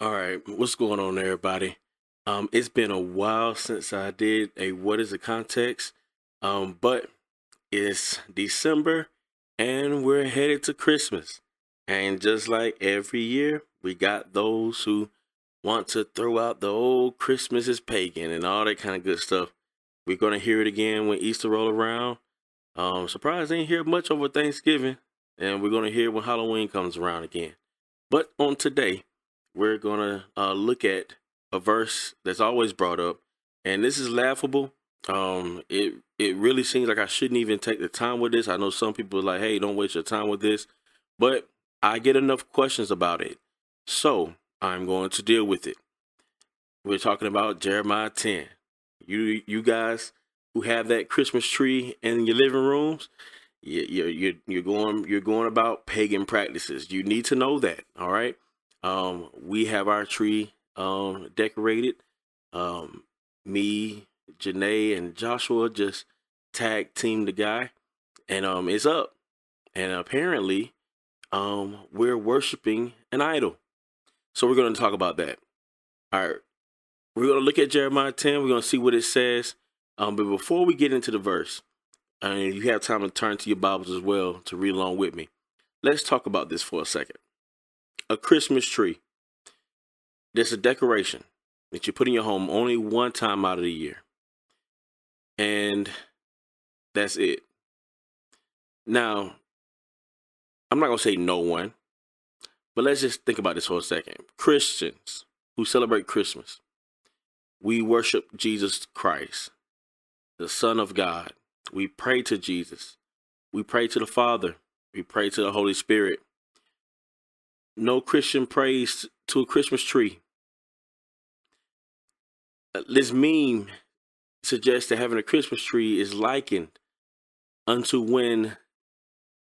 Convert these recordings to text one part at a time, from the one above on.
All right, what's going on, everybody? Um, it's been a while since I did a what is the context, um, but it's December and we're headed to Christmas. And just like every year, we got those who want to throw out the old Christmas is pagan and all that kind of good stuff. We're gonna hear it again when Easter roll around. Um, surprised ain't hear much over Thanksgiving, and we're gonna hear when Halloween comes around again. But on today, we're gonna uh, look at a verse that's always brought up, and this is laughable. Um, it it really seems like I shouldn't even take the time with this. I know some people are like, "Hey, don't waste your time with this," but I get enough questions about it, so I'm going to deal with it. We're talking about Jeremiah 10. You you guys who have that Christmas tree in your living rooms, you're you're you're going you're going about pagan practices. You need to know that. All right. Um, we have our tree um decorated. Um, me, Janae, and Joshua just tag team the guy, and um, it's up. And apparently, um, we're worshiping an idol. So we're going to talk about that. All right. We're going to look at Jeremiah 10. We're going to see what it says. Um, but before we get into the verse, and you have time to turn to your Bibles as well to read along with me, let's talk about this for a second. A Christmas tree. There's a decoration that you put in your home only one time out of the year. And that's it. Now, I'm not going to say no one, but let's just think about this for a second. Christians who celebrate Christmas, we worship Jesus Christ, the Son of God. We pray to Jesus. We pray to the Father. We pray to the Holy Spirit. No Christian praise to a Christmas tree. Uh, this meme suggests that having a Christmas tree is likened unto when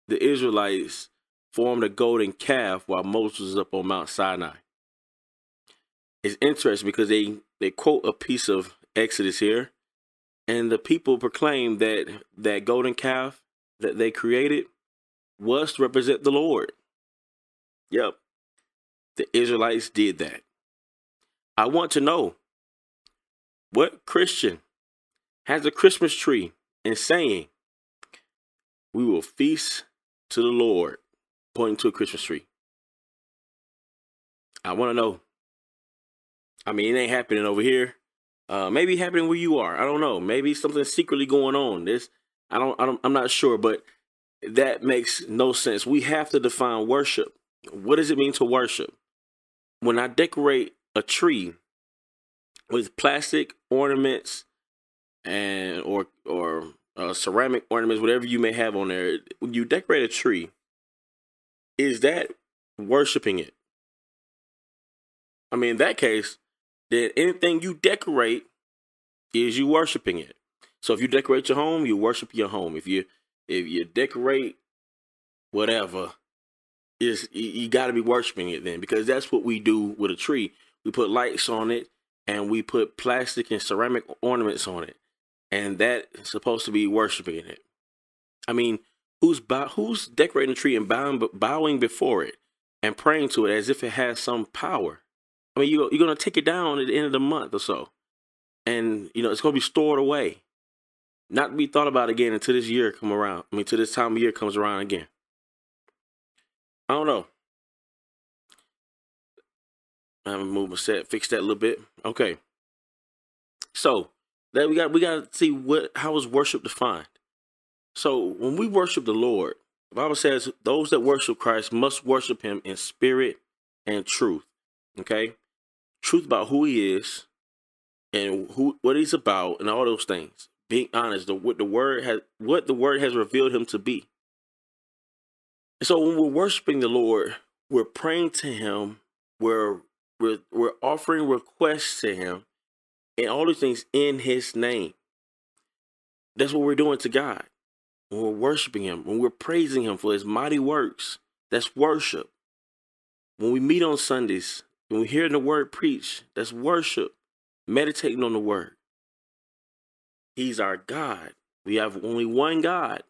the Israelites formed a golden calf while Moses was up on Mount Sinai. It's interesting because they, they quote a piece of Exodus here, and the people proclaim that that golden calf that they created was to represent the Lord. Yep, the Israelites did that. I want to know what Christian has a Christmas tree and saying, We will feast to the Lord, pointing to a Christmas tree. I want to know. I mean, it ain't happening over here. Uh, maybe happening where you are. I don't know. Maybe something secretly going on. This, I don't, I don't, I'm not sure, but that makes no sense. We have to define worship. What does it mean to worship? When I decorate a tree with plastic ornaments and or or uh, ceramic ornaments, whatever you may have on there, when you decorate a tree, is that worshiping it? I mean, in that case, then anything you decorate is you worshiping it. So if you decorate your home, you worship your home. If you if you decorate whatever, is you, got to be worshiping it then because that's what we do with a tree. We put lights on it and we put plastic and ceramic ornaments on it and that's supposed to be worshiping it. I mean, who's bow, who's decorating the tree and bowing, bowing before it and praying to it as if it has some power? I mean, you, you're going to take it down at the end of the month or so, and you know it's going to be stored away, not to be thought about again until this year come around. I mean, till this time of year comes around again. I don't know. I'm move my set, fix that a little bit. Okay. So that we got we got to see what how is worship defined. So when we worship the Lord, the Bible says those that worship Christ must worship Him in spirit and truth. Okay, truth about who He is and who what He's about and all those things. Being honest, the what the word has what the word has revealed Him to be. And so when we're worshiping the Lord, we're praying to Him. We're we're, we're offering requests to Him and all these things in his name. That's what we're doing to God. When we're worshiping him, when we're praising him for his mighty works, that's worship. When we meet on Sundays, when we hear the word preached, that's worship. Meditating on the word. He's our God. We have only one God.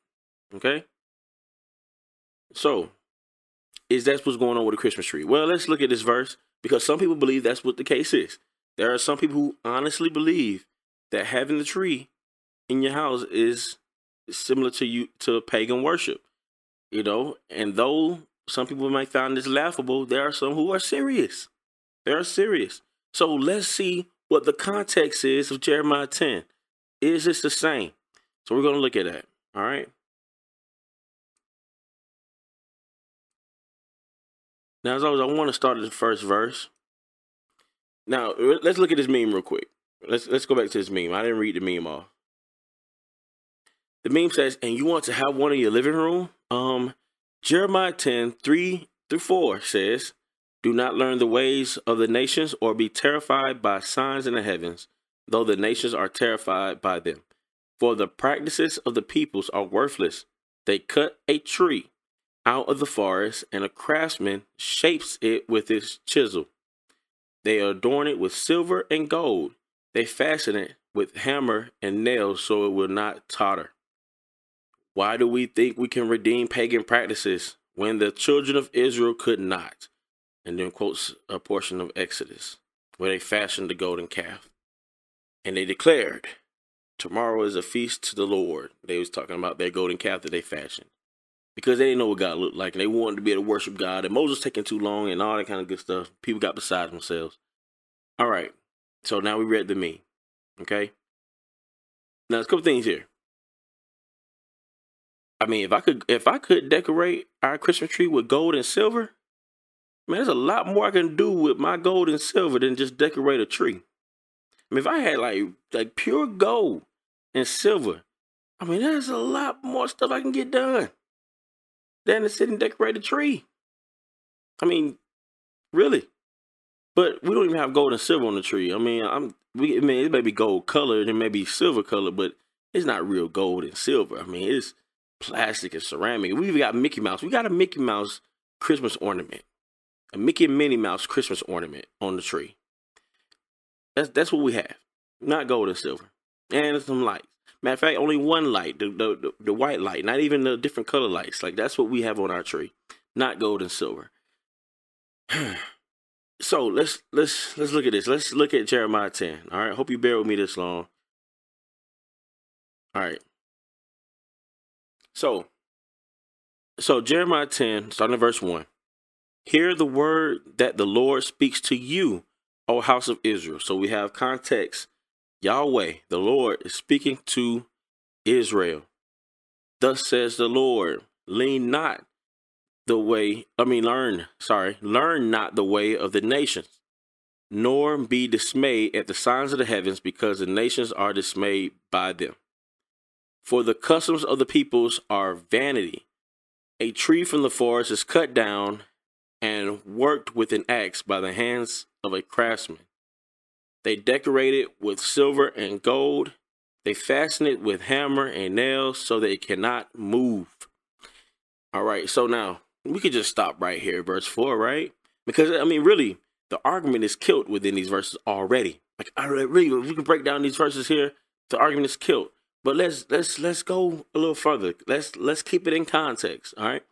Okay? So, is that what's going on with the Christmas tree? Well, let's look at this verse. because some people believe that's what the case is. There are some people who honestly believe that having the tree in your house is similar to you to pagan worship. You know, and though some people might find this laughable, there are some who are serious. They are serious. So let's see what the context is of Jeremiah 10. Is this the same? So we're going to look at that. All right. Now, as always, I want to start at the first verse. Now, let's look at this meme real quick. Let's let's go back to this meme. I didn't read the meme off. The meme says, and you want to have one in your living room? Um, Jeremiah 10, 3 through 4 says, Do not learn the ways of the nations or be terrified by signs in the heavens, though the nations are terrified by them. For the practices of the peoples are worthless. They cut a tree out of the forest, and a craftsman shapes it with his chisel. They adorn it with silver and gold. They fasten it with hammer and nails so it will not totter. Why do we think we can redeem pagan practices when the children of Israel could not? And then quotes a portion of Exodus where they fashioned the golden calf. And they declared, Tomorrow is a feast to the Lord. They was talking about their golden calf that they fashioned. Because they didn't know what God looked like and they wanted to be able to worship God. And Moses taking too long and all that kind of good stuff. People got beside themselves. All right. So now we read the me. Okay. Now there's a couple things here. I mean, if I could, if I could decorate our Christmas tree with gold and silver, man, there's a lot more I can do with my gold and silver than just decorate a tree. I mean, if I had like like pure gold and silver, I mean, there's a lot more stuff I can get done than to sit and decorate a tree. I mean, really. But we don't even have gold and silver on the tree. I mean, I'm we I mean it may be gold colored and maybe silver colored, but it's not real gold and silver. I mean, it's plastic and ceramic. We've got Mickey Mouse. We got a Mickey Mouse Christmas ornament, a Mickey and Minnie Mouse Christmas ornament on the tree. That's that's what we have, not gold and silver, and some lights. Matter of fact, only one light, the, the the, white light, not even the different color lights. Like that's what we have on our tree, not gold and silver. so let's let's let's look at this. Let's look at Jeremiah 10. All right. Hope you bear with me this long. All right. So, so Jeremiah 10, starting at verse 1. Hear the word that the Lord speaks to you, O house of Israel. So we have context. Yahweh, the Lord, is speaking to Israel. Thus says the Lord, lean not the way, I mean, learn, sorry, learn not the way of the nations, nor be dismayed at the signs of the heavens, because the nations are dismayed by them. For the customs of the peoples are vanity. A tree from the forest is cut down and worked with an axe by the hands of a craftsman. They decorate it with silver and gold. They fasten it with hammer and nails so they cannot move. All right, so now we could just stop right here, verse 4, right? Because, I mean, really, the argument is killed within these verses already. Like, I really, we can break down these verses here, the argument is killed. But let's let's let's go a little further. Let's let's keep it in context. All right.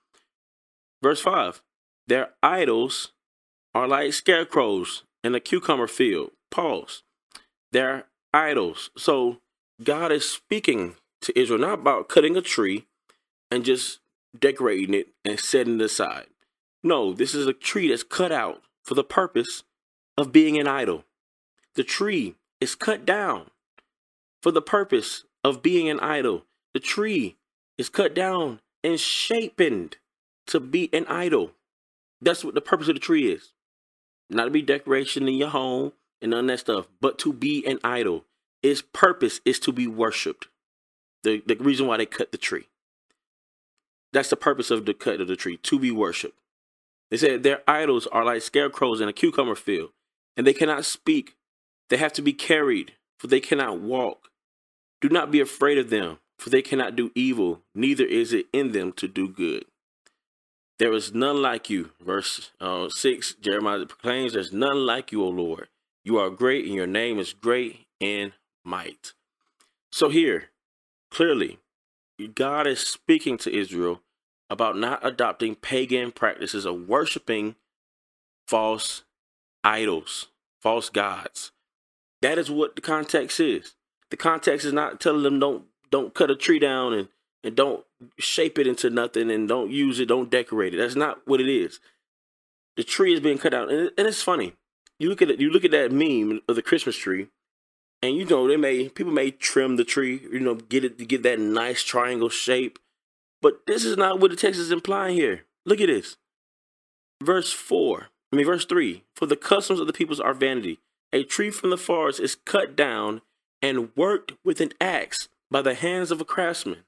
Verse five. Their idols are like scarecrows in a cucumber field. Pause. Their idols. So God is speaking to Israel not about cutting a tree and just decorating it and setting it aside. No, this is a tree that's cut out for the purpose of being an idol. The tree is cut down for the purpose of being an idol. The tree is cut down and shapened to be an idol. That's what the purpose of the tree is. Not to be decoration in your home and none of that stuff, but to be an idol. Its purpose is to be worshipped. The, the reason why they cut the tree. That's the purpose of the cut of the tree, to be worshipped. They said their idols are like scarecrows in a cucumber field, and they cannot speak. They have to be carried, for they cannot walk. Do not be afraid of them, for they cannot do evil, neither is it in them to do good. There is none like you. Verse uh, 6, Jeremiah proclaims, There's none like you, O Lord. You are great, and your name is great in might. So, here, clearly, God is speaking to Israel about not adopting pagan practices of worshiping false idols, false gods. That is what the context is. The context is not telling them don't don't cut a tree down and and don't shape it into nothing and don't use it, don't decorate it. That's not what it is. The tree is being cut out, and, and it's funny. You look at you look at that meme of the Christmas tree, and you know they may people may trim the tree, you know, get it to get that nice triangle shape. But this is not what the text is implying here. Look at this. Verse 4. I mean verse 3. For the customs of the peoples are vanity. A tree from the forest is cut down and worked with an axe by the hands of a craftsman.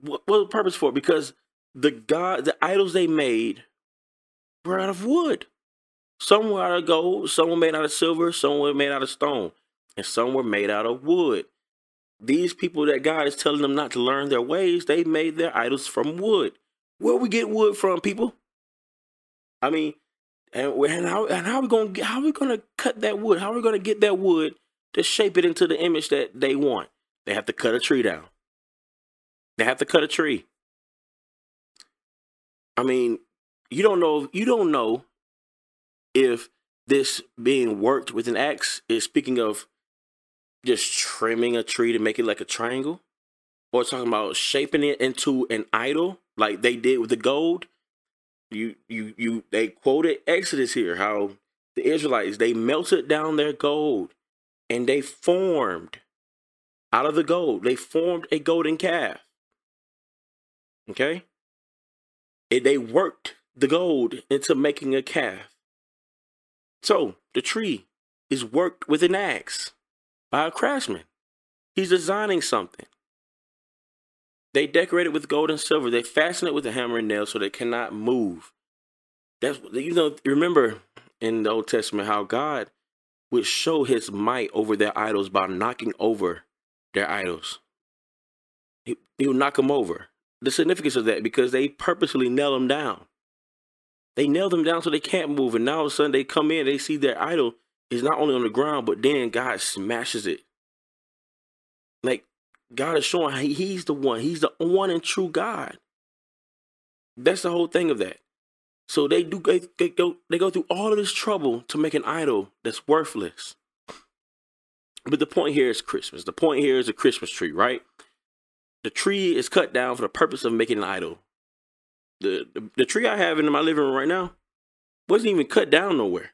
What, was the purpose for? Because the god, the idols they made were out of wood. Some were out of gold, some were made out of silver, some were made out of stone, and some were made out of wood. These people that God is telling them not to learn their ways, they made their idols from wood. Where we get wood from, people? I mean, and, and how and how are we gonna how we gonna cut that wood? How are we gonna get that wood to shape it into the image that they want? They have to cut a tree down. They have to cut a tree. I mean, you don't know you don't know if this being worked with an axe is speaking of just trimming a tree to make it like a triangle? Or talking about shaping it into an idol like they did with the gold? You you you they quoted exodus here how the israelites they melted down their gold and they formed out of the gold they formed a golden calf. Okay? And they worked the gold into making a calf so the tree is worked with an axe by a craftsman. He's designing something. They decorate it with gold and silver. They fasten it with a hammer and nail so they cannot move. That's you know. Remember in the Old Testament how God would show His might over their idols by knocking over their idols. He, he would knock them over. The significance of that because they purposely nail them down. They nail them down so they can't move, and now all of a sudden they come in, they see their idol is not only on the ground, but then God smashes it. Like God is showing He's the one. He's the one and true God. That's the whole thing of that. So they do they, they go they go through all of this trouble to make an idol that's worthless. But the point here is Christmas. The point here is a Christmas tree, right? The tree is cut down for the purpose of making an idol the, the, tree I have in my living room right now wasn't even cut down nowhere.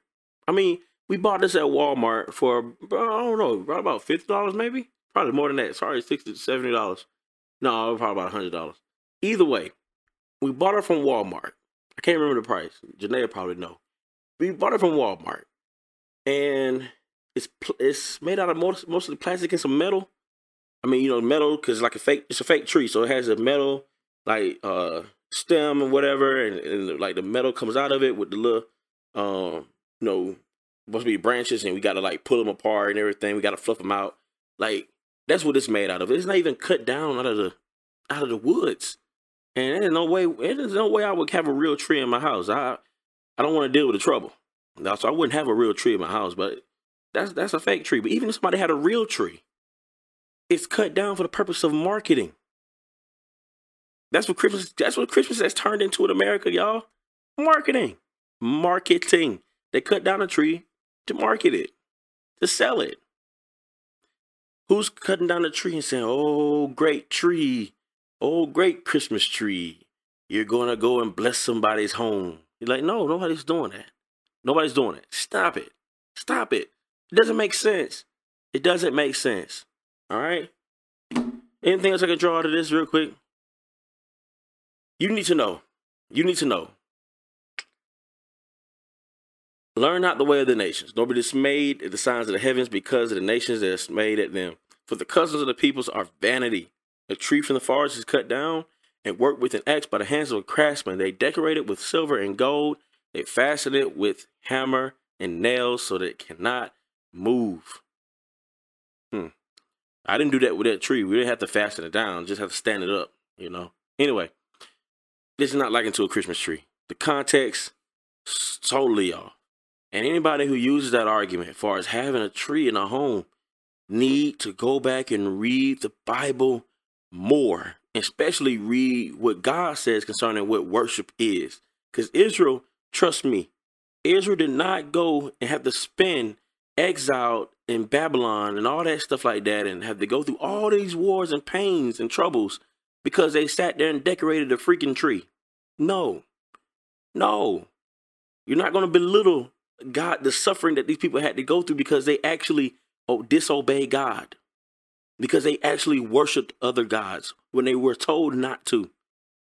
I mean, we bought this at Walmart for I don't know, probably about fifty dollars, maybe, probably more than that. Sorry, sixty to seventy dollars. No, probably about hundred dollars. Either way, we bought it from Walmart. I can't remember the price. Janae probably know. We bought it from Walmart, and it's it's made out of most mostly plastic and some metal. I mean, you know, metal because like a fake. It's a fake tree, so it has a metal like uh stem and whatever, and, and, like the metal comes out of it with the little, um, you know, supposed be branches, and we got to like pull them apart and everything. We got to fluff them out. Like that's what it's made out of. It's not even cut down out of the out of the woods. And there's no way, there's no way I would have a real tree in my house. I I don't want to deal with the trouble. So I wouldn't have a real tree in my house. But that's that's a fake tree. But even if somebody had a real tree, it's cut down for the purpose of marketing. That's what Christmas. That's what Christmas has turned into in America, y'all. Marketing, marketing. They cut down a tree to market it, to sell it. Who's cutting down a tree and saying, "Oh, great tree, oh, great Christmas tree"? You're gonna go and bless somebody's home. You're like, no, nobody's doing that. Nobody's doing it. Stop it. Stop it. It doesn't make sense. It doesn't make sense. All right. Anything else I can draw out of this real quick? You need to know. You need to know. Learn not the way of the nations, nor be dismayed at the signs of the heavens because of the nations that are dismayed at them. For the customs of the peoples are vanity. A tree from the forest is cut down and worked with an axe by the hands of a craftsman. They decorate it with silver and gold. They fasten it with hammer and nails so that it cannot move. Hmm. I didn't do that with that tree. We didn't have to fasten it down, just have to stand it up, you know. Anyway, this is not likened to a Christmas tree. The context, totally off. And anybody who uses that argument as far as having a tree in a home need to go back and read the Bible more, especially read what God says concerning what worship is. Because Israel, trust me, Israel did not go and have to spend exiled in Babylon and all that stuff like that and have to go through all these wars and pains and troubles because they sat there and decorated a freaking tree. No. No. You're not going to belittle God, the suffering that these people had to go through because they actually oh, disobeyed God. Because they actually worshiped other gods when they were told not to.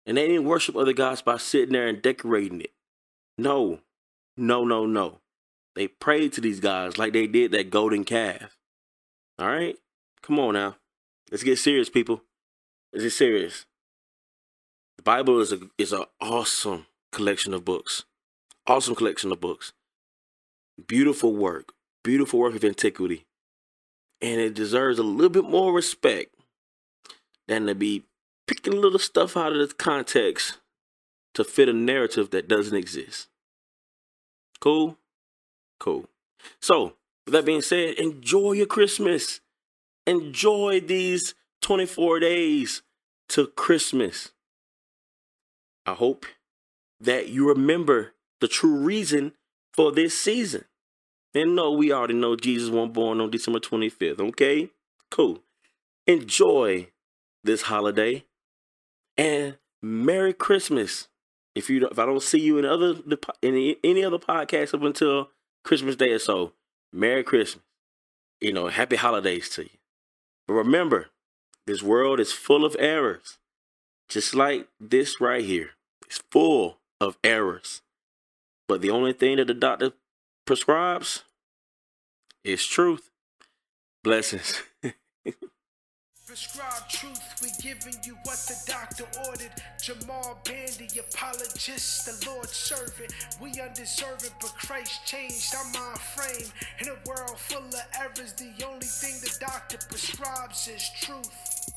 And they didn't worship other gods by sitting there and decorating it. No, no, no, no. They prayed to these guys like they did that golden calf. All right? Come on now. Let's get serious, people. Let's get serious. The Bible is a is an awesome collection of books. Awesome collection of books. Beautiful work. Beautiful work of antiquity. And it deserves a little bit more respect than to be picking little stuff out of the context to fit a narrative that doesn't exist. Cool? Cool. So, with that being said, enjoy your Christmas. Enjoy these 24 days to Christmas. I hope that you remember the true reason for this season. And no, we already know Jesus wasn't born on December 25th, okay? Cool. Enjoy this holiday and Merry Christmas. If you if I don't see you in other in any other podcast up until Christmas Day or so, Merry Christmas. You know, happy holidays to you. But remember, this world is full of errors. Just like this right here. It's full of errors. But the only thing that the doctor prescribes is truth. Blessings. Prescribe truth, we giving you what the doctor ordered. Jamal Bandy, apologist, the Lord's servant. We undeserving, but Christ changed our mind frame. In a world full of errors, the only thing the doctor prescribes is truth.